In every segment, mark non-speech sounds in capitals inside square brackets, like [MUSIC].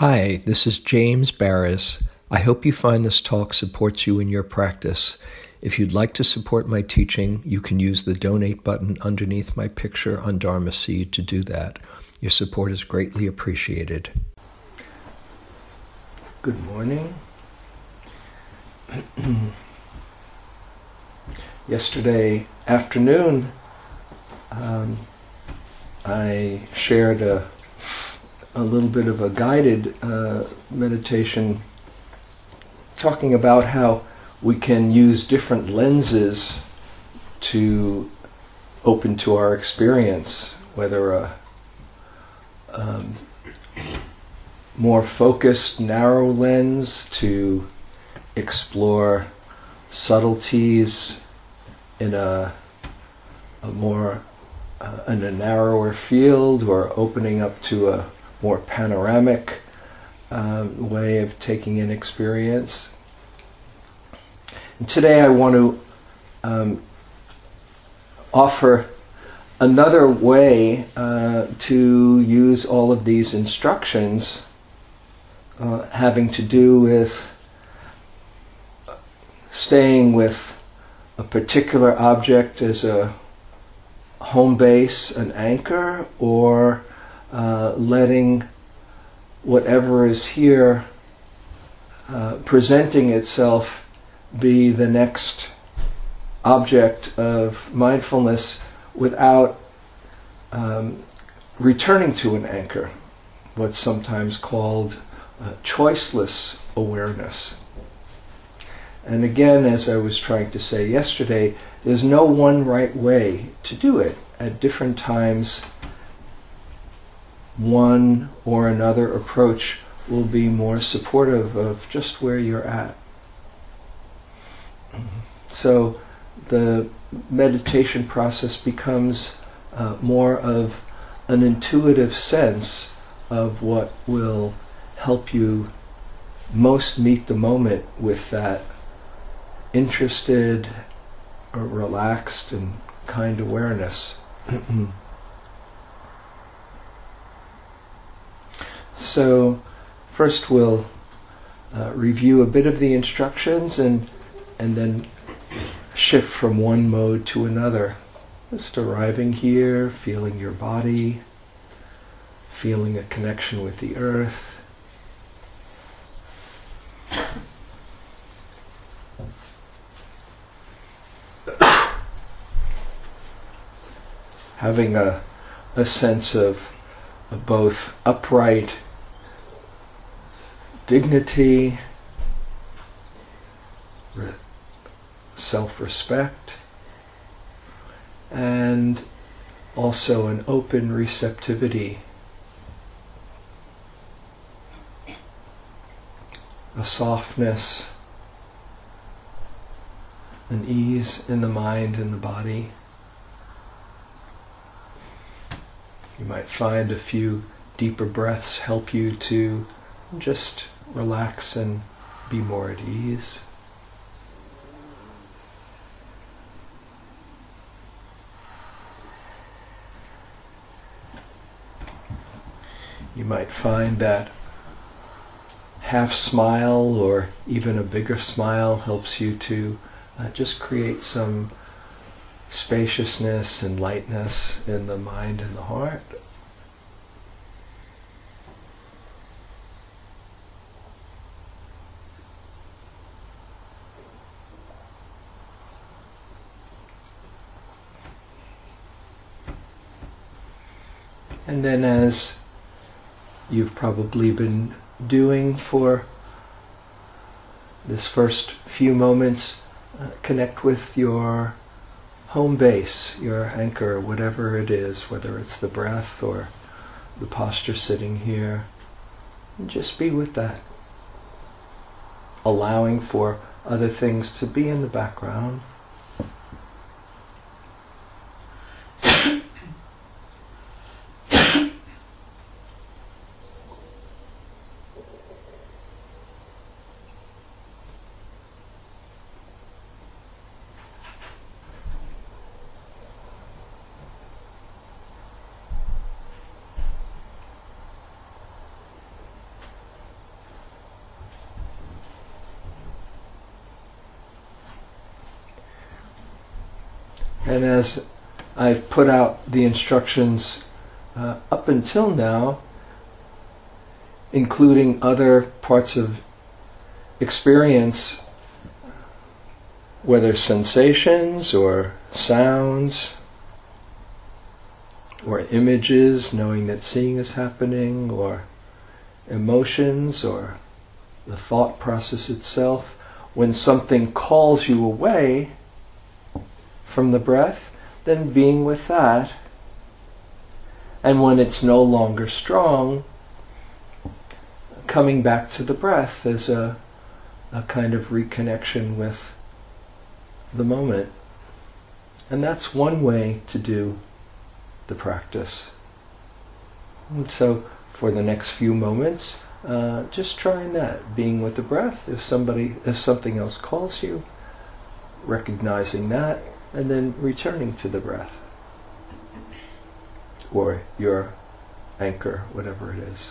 Hi, this is James Baraz. I hope you find this talk supports you in your practice. If you'd like to support my teaching, you can use the donate button underneath my picture on Dharma Seed to do that. Your support is greatly appreciated. Good morning. [CLEARS THROAT] Yesterday afternoon, um, I shared a, a little bit of a guided uh, meditation talking about how we can use different lenses to open to our experience, whether a um, more focused, narrow lens to explore subtleties in a, a more uh, in a narrower field, or opening up to a more panoramic uh, way of taking in experience. And today I want to um, offer another way uh, to use all of these instructions uh, having to do with staying with a particular object as a home base, an anchor, or uh, letting whatever is here uh, presenting itself be the next object of mindfulness without um, returning to an anchor, what's sometimes called uh, choiceless awareness. And again, as I was trying to say yesterday, there's no one right way to do it. At different times, one or another approach will be more supportive of just where you're at. So the meditation process becomes uh, more of an intuitive sense of what will help you most meet the moment with that interested or relaxed and kind awareness. [CLEARS THROAT] so, first we'll uh, review a bit of the instructions and and then shift from one mode to another. Just arriving here, feeling your body, feeling a connection with the earth. Having a, a sense of, of both upright dignity, self respect, and also an open receptivity, a softness, an ease in the mind and the body. You might find a few deeper breaths help you to just relax and be more at ease. You might find that half smile or even a bigger smile helps you to uh, just create some spaciousness and lightness in the mind and the heart. And then as you've probably been doing for this first few moments. Uh, connect with your home base, your anchor, whatever it is, whether it's the breath or the posture sitting here. And just be with that. Allowing for other things to be in the background. And as I've put out the instructions uh, up until now, including other parts of experience, whether sensations or sounds or images, knowing that seeing is happening, or emotions or the thought process itself, when something calls you away from the breath, then being with that. And when it's no longer strong, coming back to the breath as a, a kind of reconnection with the moment. And that's one way to do the practice. And so for the next few moments, uh, just trying that, being with the breath. If somebody, if something else calls you, recognizing that, and then returning to the breath or your anchor, whatever it is.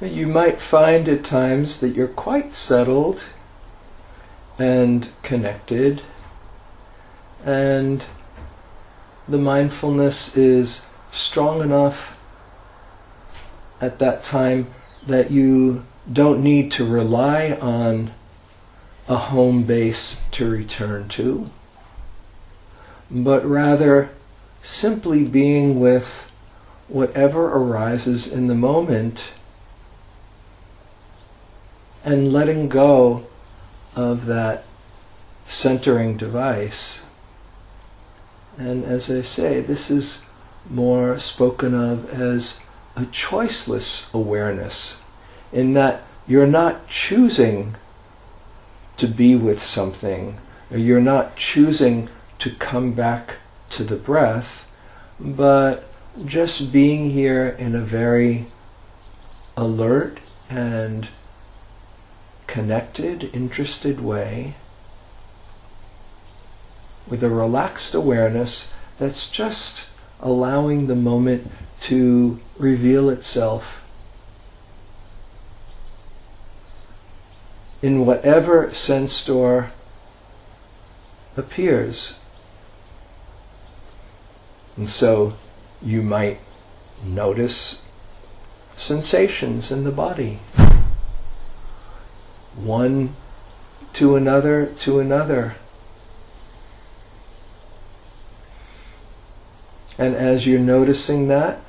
You might find at times that you're quite settled and connected, and the mindfulness is strong enough at that time that you don't need to rely on a home base to return to, but rather simply being with whatever arises in the moment and letting go of that centering device. And as I say, this is more spoken of as a choiceless awareness, in that you're not choosing to be with something, or you're not choosing to come back to the breath, but just being here in a very alert and connected, interested way with a relaxed awareness that's just allowing the moment to reveal itself in whatever sense door appears. And so you might notice sensations in the body one to another to another. And as you're noticing that,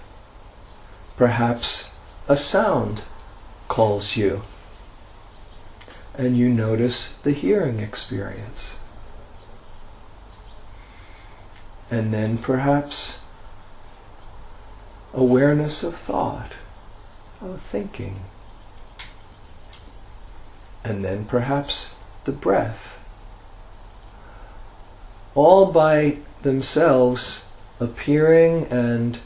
perhaps a sound calls you. And you notice the hearing experience. And then perhaps awareness of thought, of thinking and then perhaps the breath. All by themselves appearing and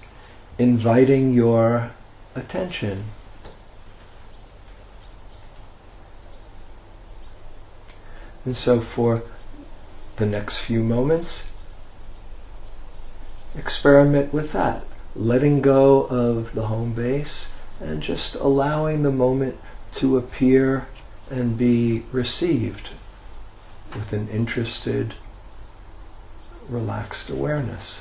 inviting your attention. And so for the next few moments, experiment with that. letting go of the home base and just allowing the moment to appear and be received with an interested, relaxed awareness.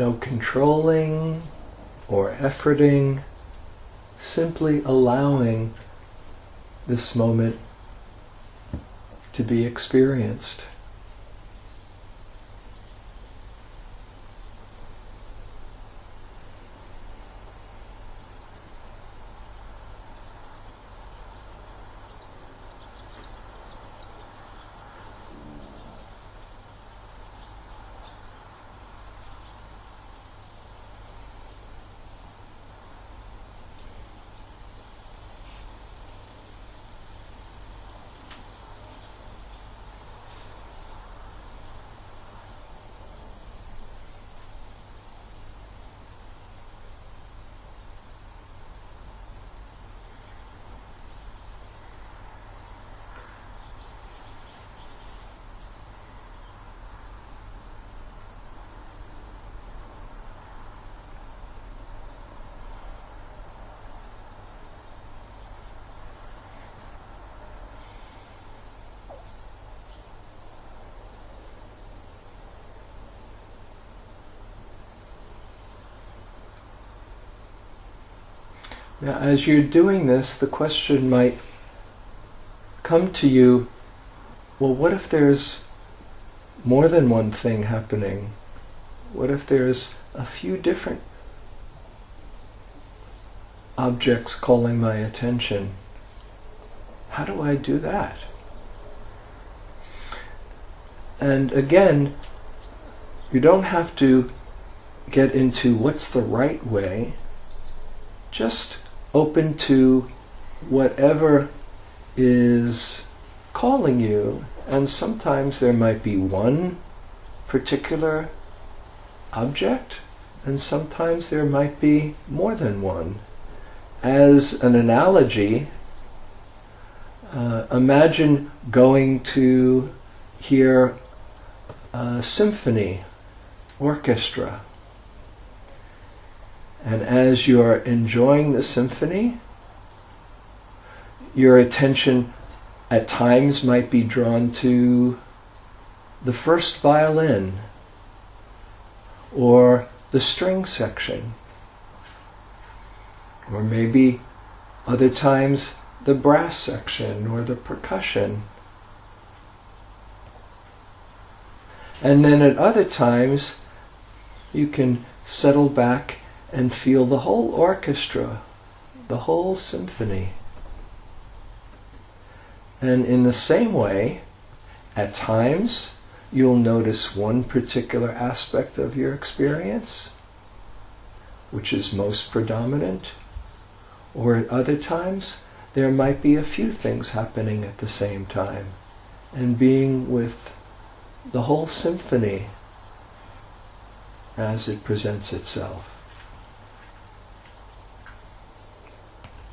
No controlling or efforting, simply allowing this moment to be experienced. Now, as you're doing this, the question might come to you well, what if there's more than one thing happening? What if there's a few different objects calling my attention? How do I do that? And again, you don't have to get into what's the right way. Just open to whatever is calling you, and sometimes there might be one particular object, and sometimes there might be more than one. As an analogy, uh, imagine going to hear a symphony orchestra and as you're enjoying the symphony, your attention at times might be drawn to the first violin or the string section. Or maybe other times the brass section or the percussion. And then at other times you can settle back and feel the whole orchestra, the whole symphony. And in the same way, at times, you'll notice one particular aspect of your experience, which is most predominant, or at other times, there might be a few things happening at the same time, and being with the whole symphony as it presents itself.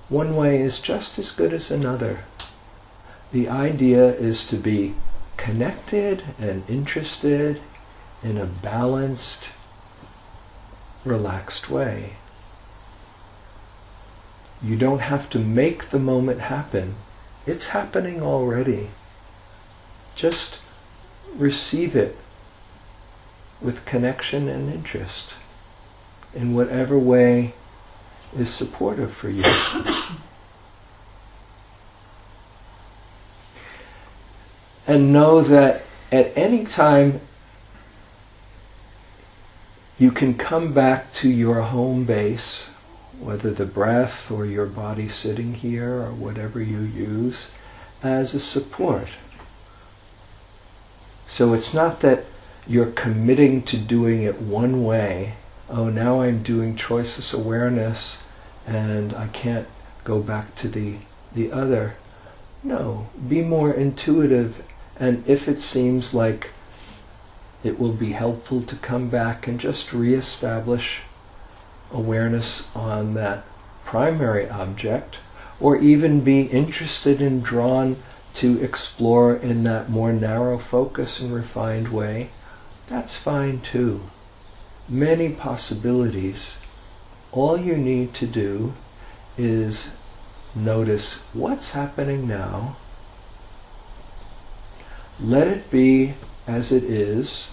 One way is just as good as another. The idea is to be connected and interested in a balanced, relaxed way. You don't have to make the moment happen. It's happening already. Just receive it with connection and interest in whatever way is supportive for you. [COUGHS] and know that at any time you can come back to your home base, whether the breath or your body sitting here or whatever you use, as a support. So it's not that you're committing to doing it one way. Oh, now I'm doing choiceless awareness and I can't go back to the, the other. No, be more intuitive and if it seems like it will be helpful to come back and just reestablish awareness on that primary object, or even be interested and drawn to explore in that more narrow focus and refined way, that's fine too. Many possibilities. All you need to do is notice what's happening now let it be as it is,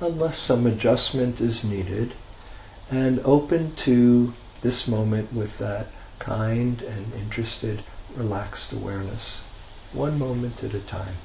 unless some adjustment is needed, and open to this moment with that kind and interested, relaxed awareness, one moment at a time.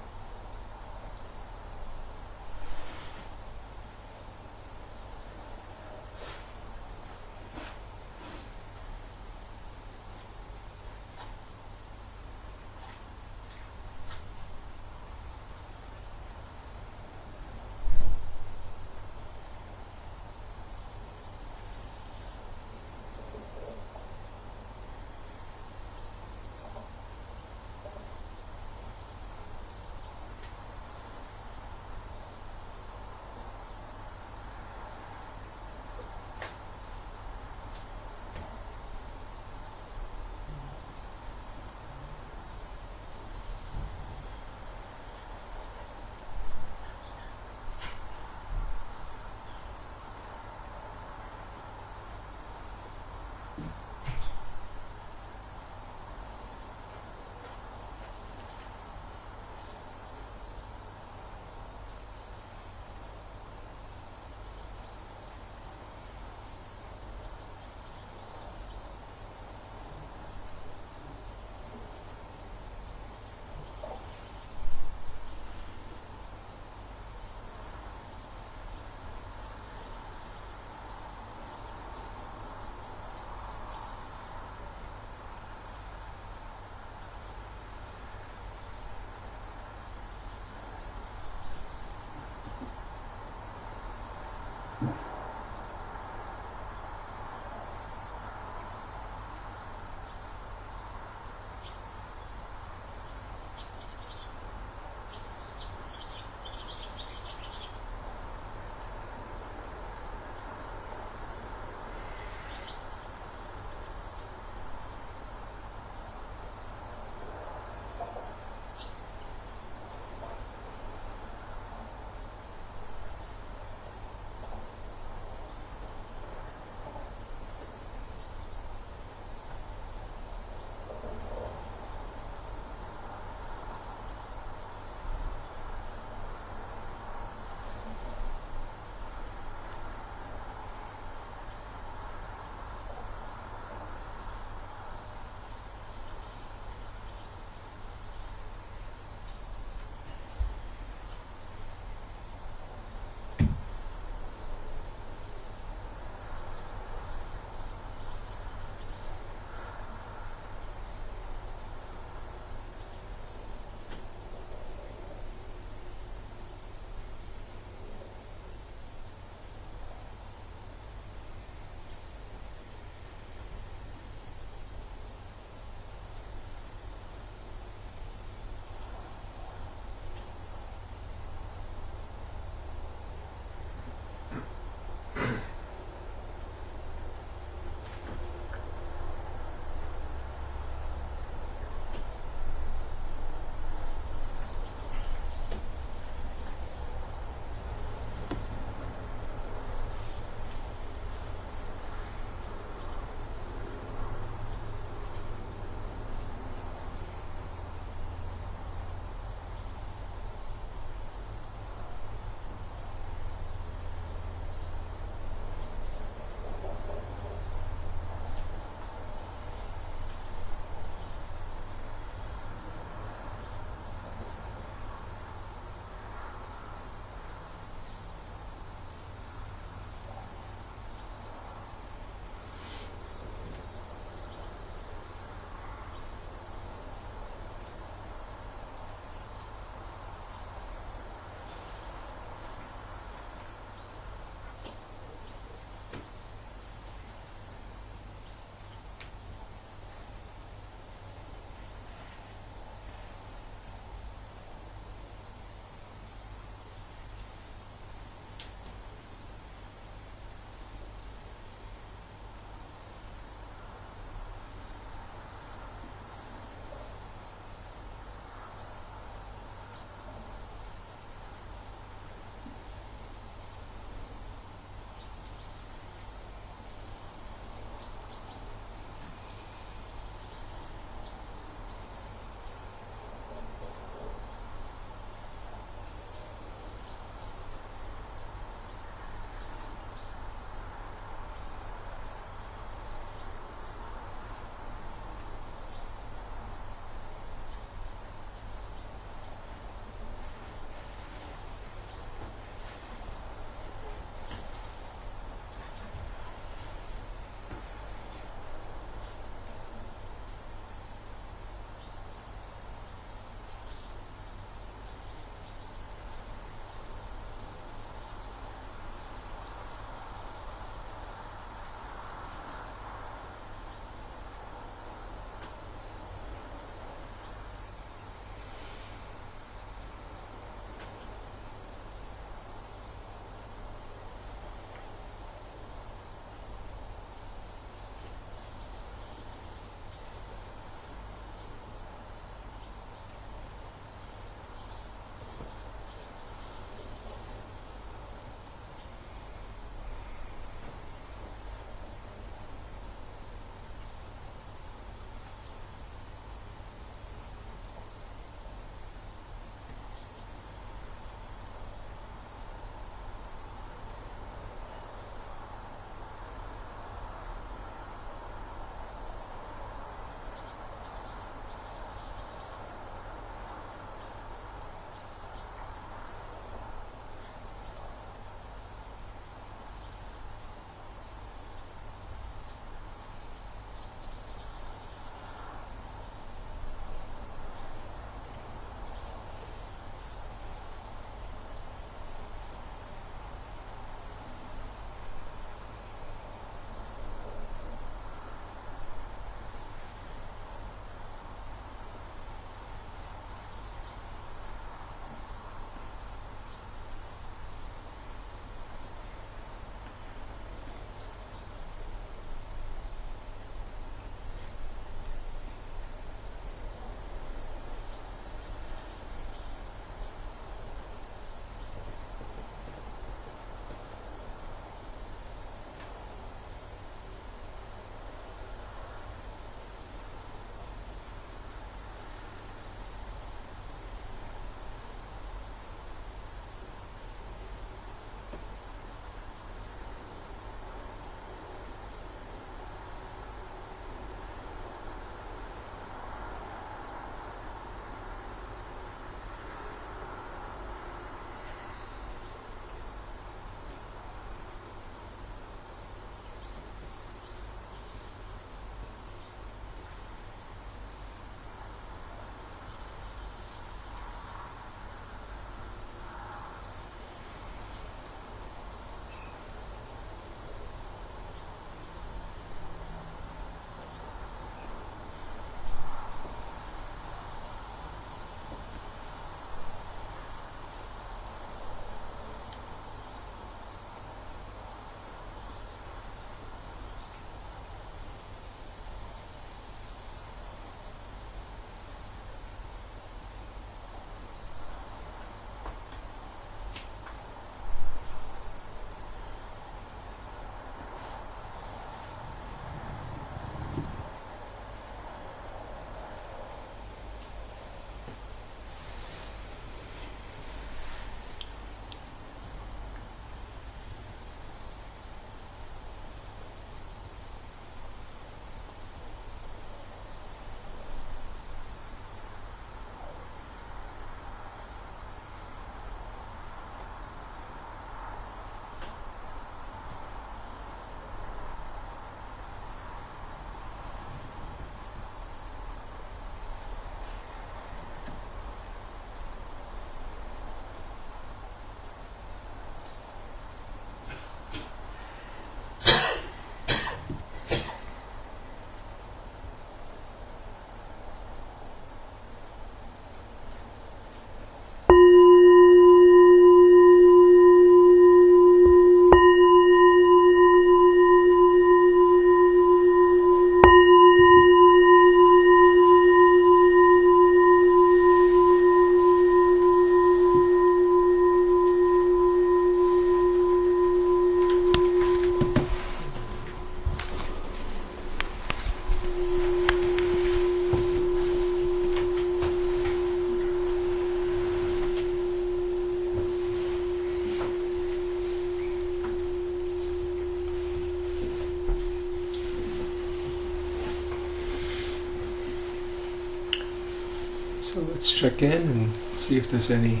There's any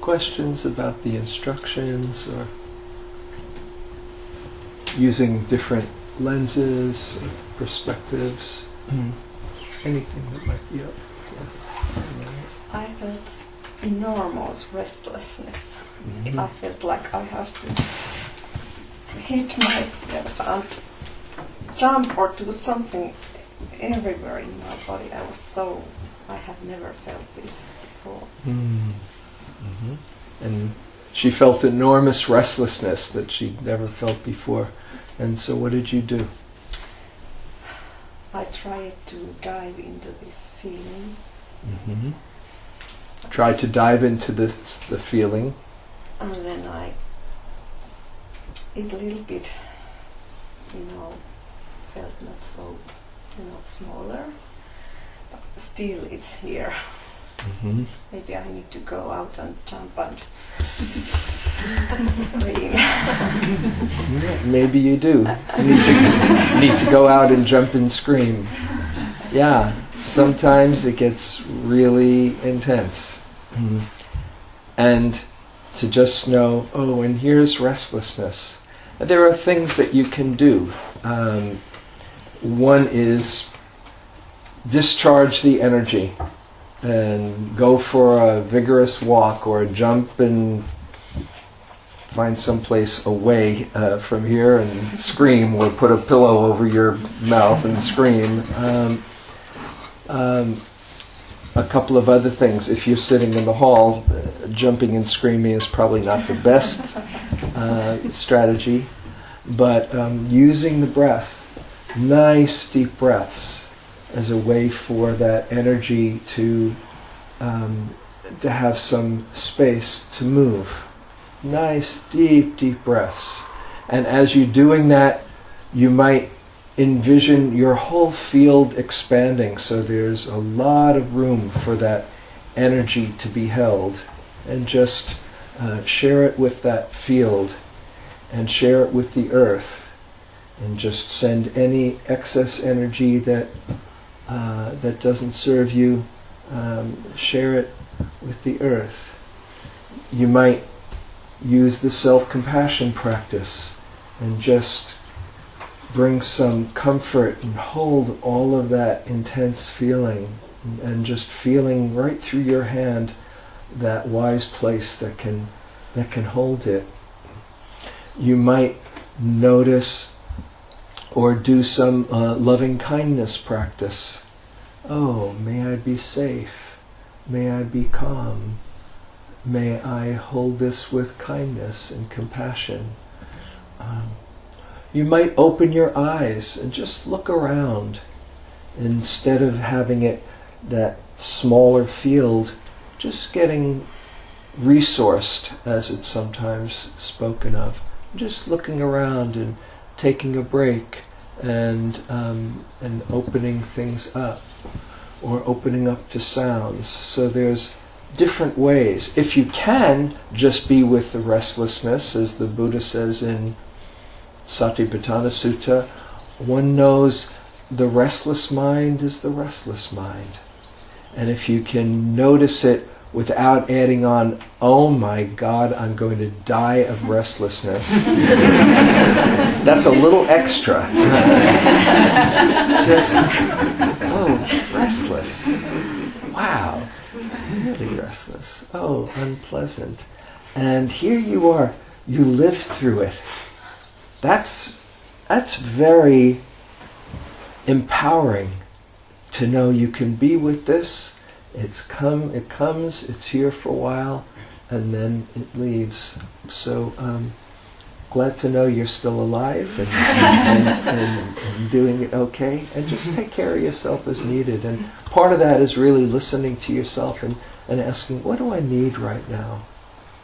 questions about the instructions or using different lenses, or perspectives, anything that might be up. I felt enormous restlessness. Mhm. I felt like I have to hit myself and jump or do something everywhere in my body. I was so, I have never felt this Mm. Mhm. And she felt enormous restlessness that she'd never felt before. And so, what did you do? I tried to dive into this feeling. Mm-hmm. Try to dive into this, the feeling. And then I, it a little bit, you know, felt not so, you know, smaller. But still it's here. [LAUGHS] Mm-hmm. Maybe I need to go out and jump and [LAUGHS] scream. Maybe you do. You need to, need to go out and jump and scream. Yeah, sometimes it gets really intense. Mhm. And to just know, oh, and here's restlessness. There are things that you can do. Um, one is discharge the energy and go for a vigorous walk or a jump and find someplace away uh, from here and scream or put a pillow over your mouth and scream. Um, um, a couple of other things. If you're sitting in the hall, uh, jumping and screaming is probably not the best uh, strategy, but um, using the breath, nice deep breaths, as a way for that energy to um, to have some space to move. Nice deep deep breaths, and as you're doing that, you might envision your whole field expanding. So there's a lot of room for that energy to be held, and just uh, share it with that field, and share it with the earth, and just send any excess energy that uh, that doesn't serve you, um, share it with the earth. You might use the self compassion practice and just bring some comfort and hold all of that intense feeling and, just feeling right through your hand that wise place that can that can hold it. You might notice or do some uh, loving kindness practice. Oh, may I be safe. May I be calm. May I hold this with kindness and compassion. Um, you might open your eyes and just look around instead of having it that smaller field, just getting resourced, as it's sometimes spoken of. Just looking around and taking a break and um, and opening things up or opening up to sounds. So there's different ways. If you can just be with the restlessness, as the Buddha says in Satipatthana Sutta, one knows the restless mind is the restless mind. And if you can notice it without adding on, oh my God, I'm going to die of restlessness. [LAUGHS] That's a little extra. [LAUGHS] Just, oh, restless. Wow, really restless. Oh, unpleasant. And here you are, you lived through it. That's, that's very empowering to know you can be with this it's come, it comes, it's here for a while, and then it leaves. So um, glad to know you're still alive and, and, and, and, doing it okay. And just take care of yourself as needed. And part of that is really listening to yourself and, and asking, what do I need right now?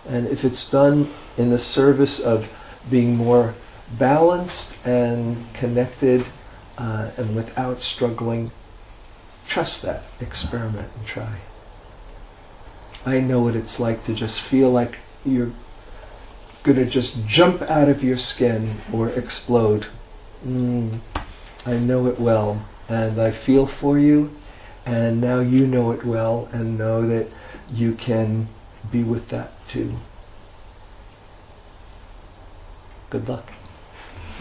And if it's done in the service of being more balanced and connected uh, and without struggling, trust that, experiment and try. I know what it's like to just feel like you're going to just jump out of your skin or explode. Mm, I know it well, and I feel for you, and now you know it well and know that you can be with that too. Good luck.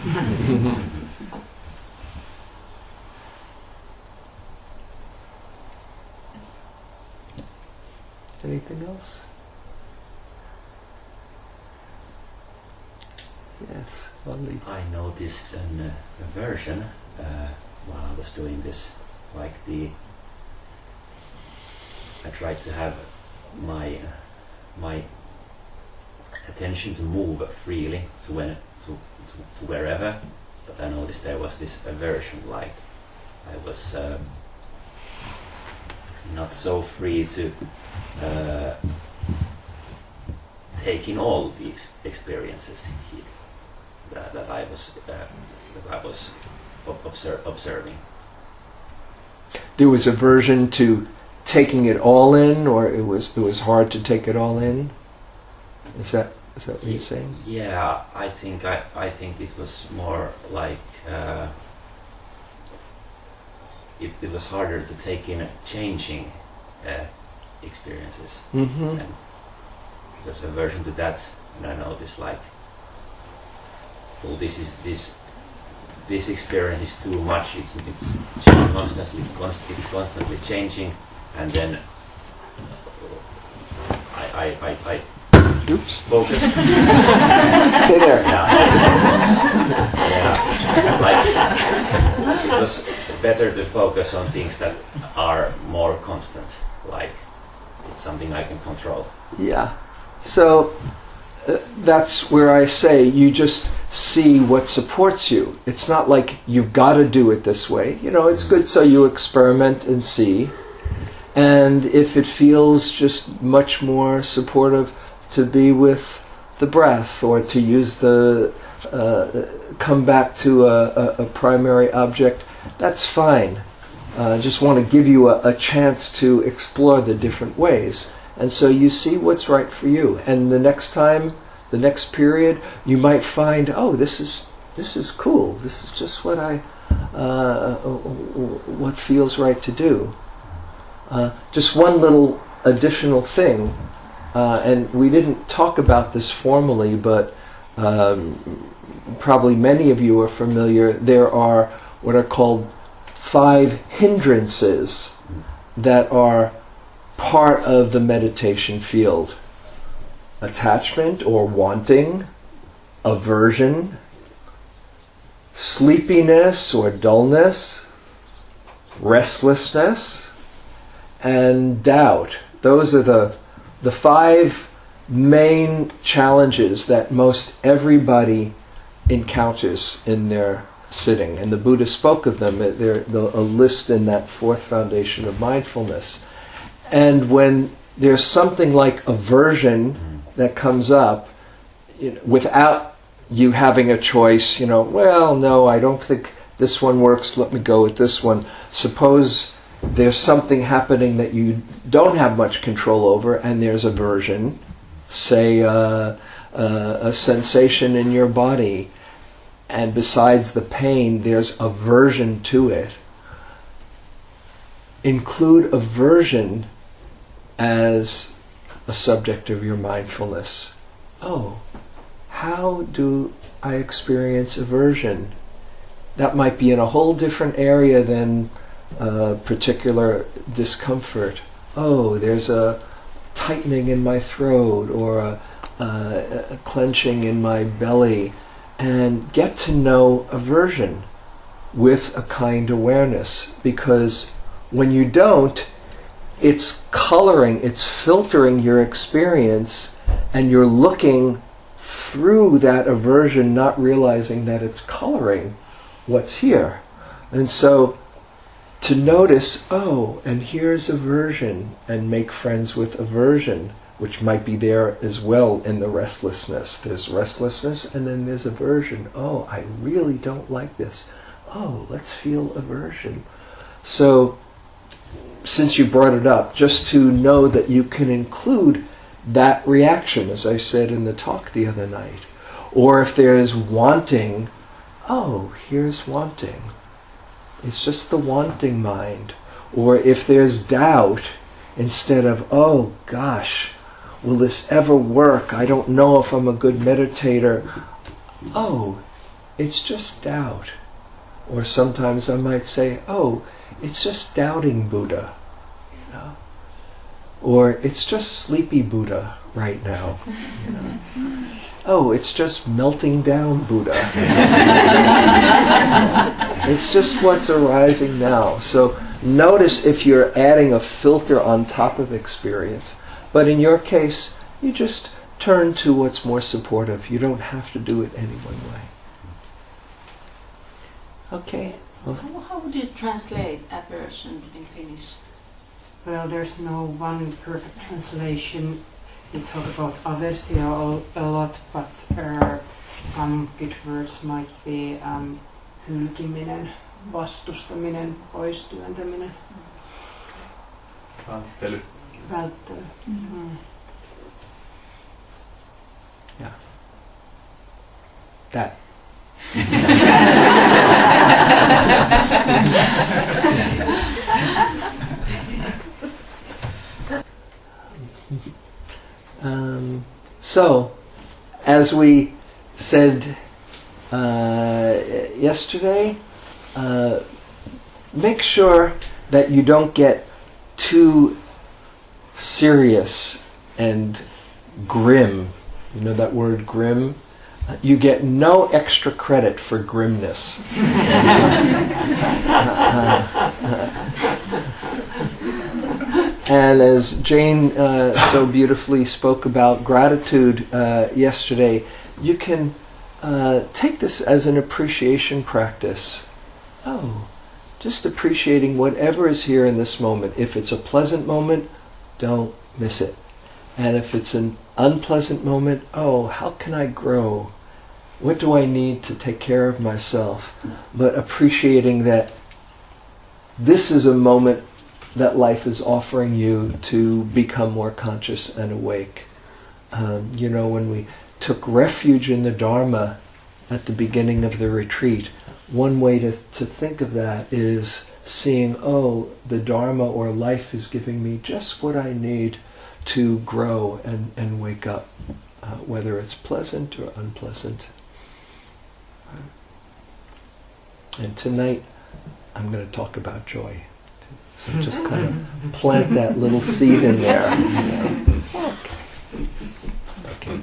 [LAUGHS] Anything else? Yes, lovely. I noticed an uh, aversion uh, while I was doing this, like the. I tried to have my uh, my attention to move freely to when to, to, to wherever, but I noticed there was this aversion, like I was um, not so free to uh, take in all these experiences here that, that I was uh, that I was ob- obser- observing. There was aversion to taking it all in, or it was it was hard to take it all in. Is that is that what you're saying? Yeah, I think I, I think it was more like uh, it, it was harder to take in changing uh, experiences, Mm-hmm. and there's aversion to that. And I know noticed like, well, this is this this experience is too much. It's it's constantly const, it's constantly changing, and then I I, I, I Oops. focus. [LAUGHS] Stay there. Yeah. [LAUGHS] yeah. Like [LAUGHS] it was better to focus on things that are more constant. Like it's something I can control. Yeah. So uh, that's where I say you just see what supports you. It's not like you've got to do it this way. You know, it's good so you experiment and see. And if it feels just much more supportive to be with the breath or to use the uh, come back to a, a, a primary object, that's fine. Uh, just want to give you a, a chance to explore the different ways. And so you see what's right for you. And the next time, the next period, you might find, oh, this is this is cool. This is just what I uh, what feels right to do. Uh, just one little additional thing, uh, and we didn't talk about this formally, but um, probably many of you are familiar. There are what are called five hindrances that are part of the meditation field attachment or wanting, aversion, sleepiness or dullness, restlessness, and doubt. Those are the, the five main challenges that most everybody encounters in their sitting. And the Buddha spoke of them. They're, a list in that fourth foundation of mindfulness. And when there's something like aversion that comes up, you know, without you having a choice, you know, well, no, I don't think this one works, let me go with this one. Suppose there's something happening that you don't have much control over, and there's aversion, say uh, uh, a sensation in your body, and besides the pain, there's aversion to it. Include aversion as a subject of your mindfulness. Oh, how do I experience aversion? That might be in a whole different area than uh, particular discomfort. Oh, there's a tightening in my throat or a, a clenching in my belly. And get to know aversion with a kind awareness because when you don't, it's coloring, it's filtering your experience, and you're looking through that aversion, not realizing that it's coloring what's here. And so to notice, oh, and here's aversion, and make friends with aversion, which might be there as well in the restlessness. There's restlessness, and then there's aversion. Oh, I really don't like this. Oh, let's feel aversion. So, since you brought it up, just to know that you can include that reaction, as I said in the talk the other night. Or if there is wanting, oh, here's wanting. It's just the wanting mind. Or if there's doubt, instead of, oh gosh, will this ever work? I don't know if I'm a good meditator. Oh, it's just doubt. Or sometimes I might say, oh, it's just doubting Buddha. You know? Or it's just sleepy Buddha right now. You know? Oh, it's just melting down Buddha. [LAUGHS] it's just what's arising now. So notice if you're adding a filter on top of experience. But in your case, you just turn to what's more supportive. You don't have to do it any one way. Okay. How, how would you translate aversion in Finnish? Well, there's no one perfect translation. We talk about aversio a lot, but uh, some good words might be um, hylkiminen, vastustaminen, pois työntäminen, Välttely. Välttely. Mm. That. um, so, as we said uh, yesterday, uh, make sure that you don't get too serious and grim. You know that word grim? you get no extra credit for grimness. [LAUGHS] and as Jane uh, so beautifully spoke about gratitude uh, yesterday, you can uh, take this as an appreciation practice. Oh, just appreciating whatever is here in this moment. If it's a pleasant moment, don't miss it. And if it's an unpleasant moment, oh, how can I grow? What do I need to take care of myself? But appreciating that this is a moment that life is offering you to become more conscious and awake. Um, you know, when we took refuge in the Dharma at the beginning of the retreat, one way to, to think of that is seeing, oh, the Dharma or life is giving me just what I need to grow and, and wake up, uh, whether it's pleasant or unpleasant. And tonight, I'm going to talk about joy. So just kind of [LAUGHS] plant that little seed in there. [LAUGHS] Okay. okay.